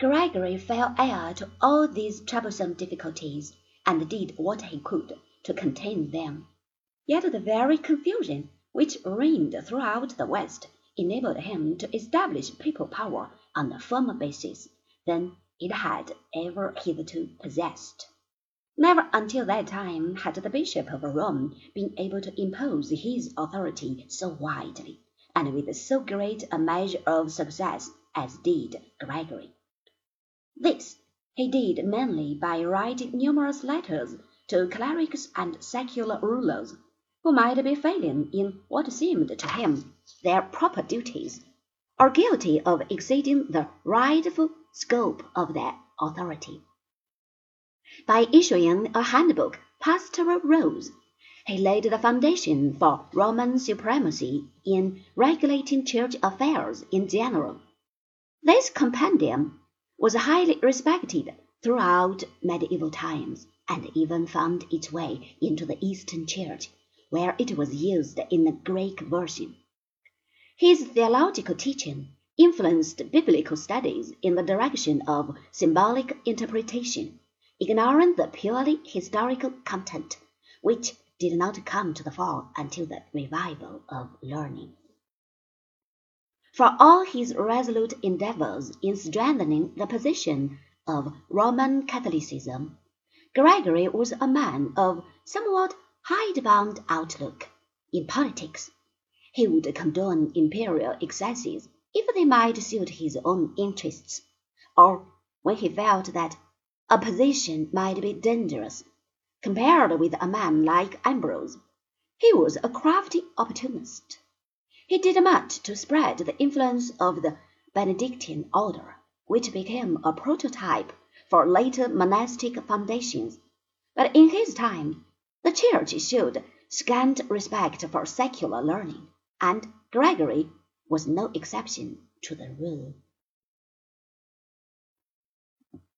Gregory fell heir to all these troublesome difficulties, and did what he could to contain them. Yet the very confusion which reigned throughout the West enabled him to establish papal power on a firmer basis than it had ever hitherto possessed. Never until that time had the Bishop of Rome been able to impose his authority so widely, and with so great a measure of success as did Gregory. This he did mainly by writing numerous letters to clerics and secular rulers who might be failing in what seemed to him their proper duties, or guilty of exceeding the rightful scope of their authority. By issuing a handbook, Pastoral Rules, he laid the foundation for Roman supremacy in regulating church affairs in general. This compendium was highly respected throughout medieval times, and even found its way into the Eastern Church, where it was used in the Greek version. His theological teaching influenced biblical studies in the direction of symbolic interpretation, ignoring the purely historical content, which did not come to the fore until the revival of learning. For all his resolute endeavors in strengthening the position of Roman Catholicism, Gregory was a man of somewhat hidebound outlook. In politics, he would condone imperial excesses if they might suit his own interests, or when he felt that a position might be dangerous. Compared with a man like Ambrose, he was a crafty opportunist. He did much to spread the influence of the Benedictine order, which became a prototype for later monastic foundations. But in his time, the Church showed scant respect for secular learning, and Gregory was no exception to the rule.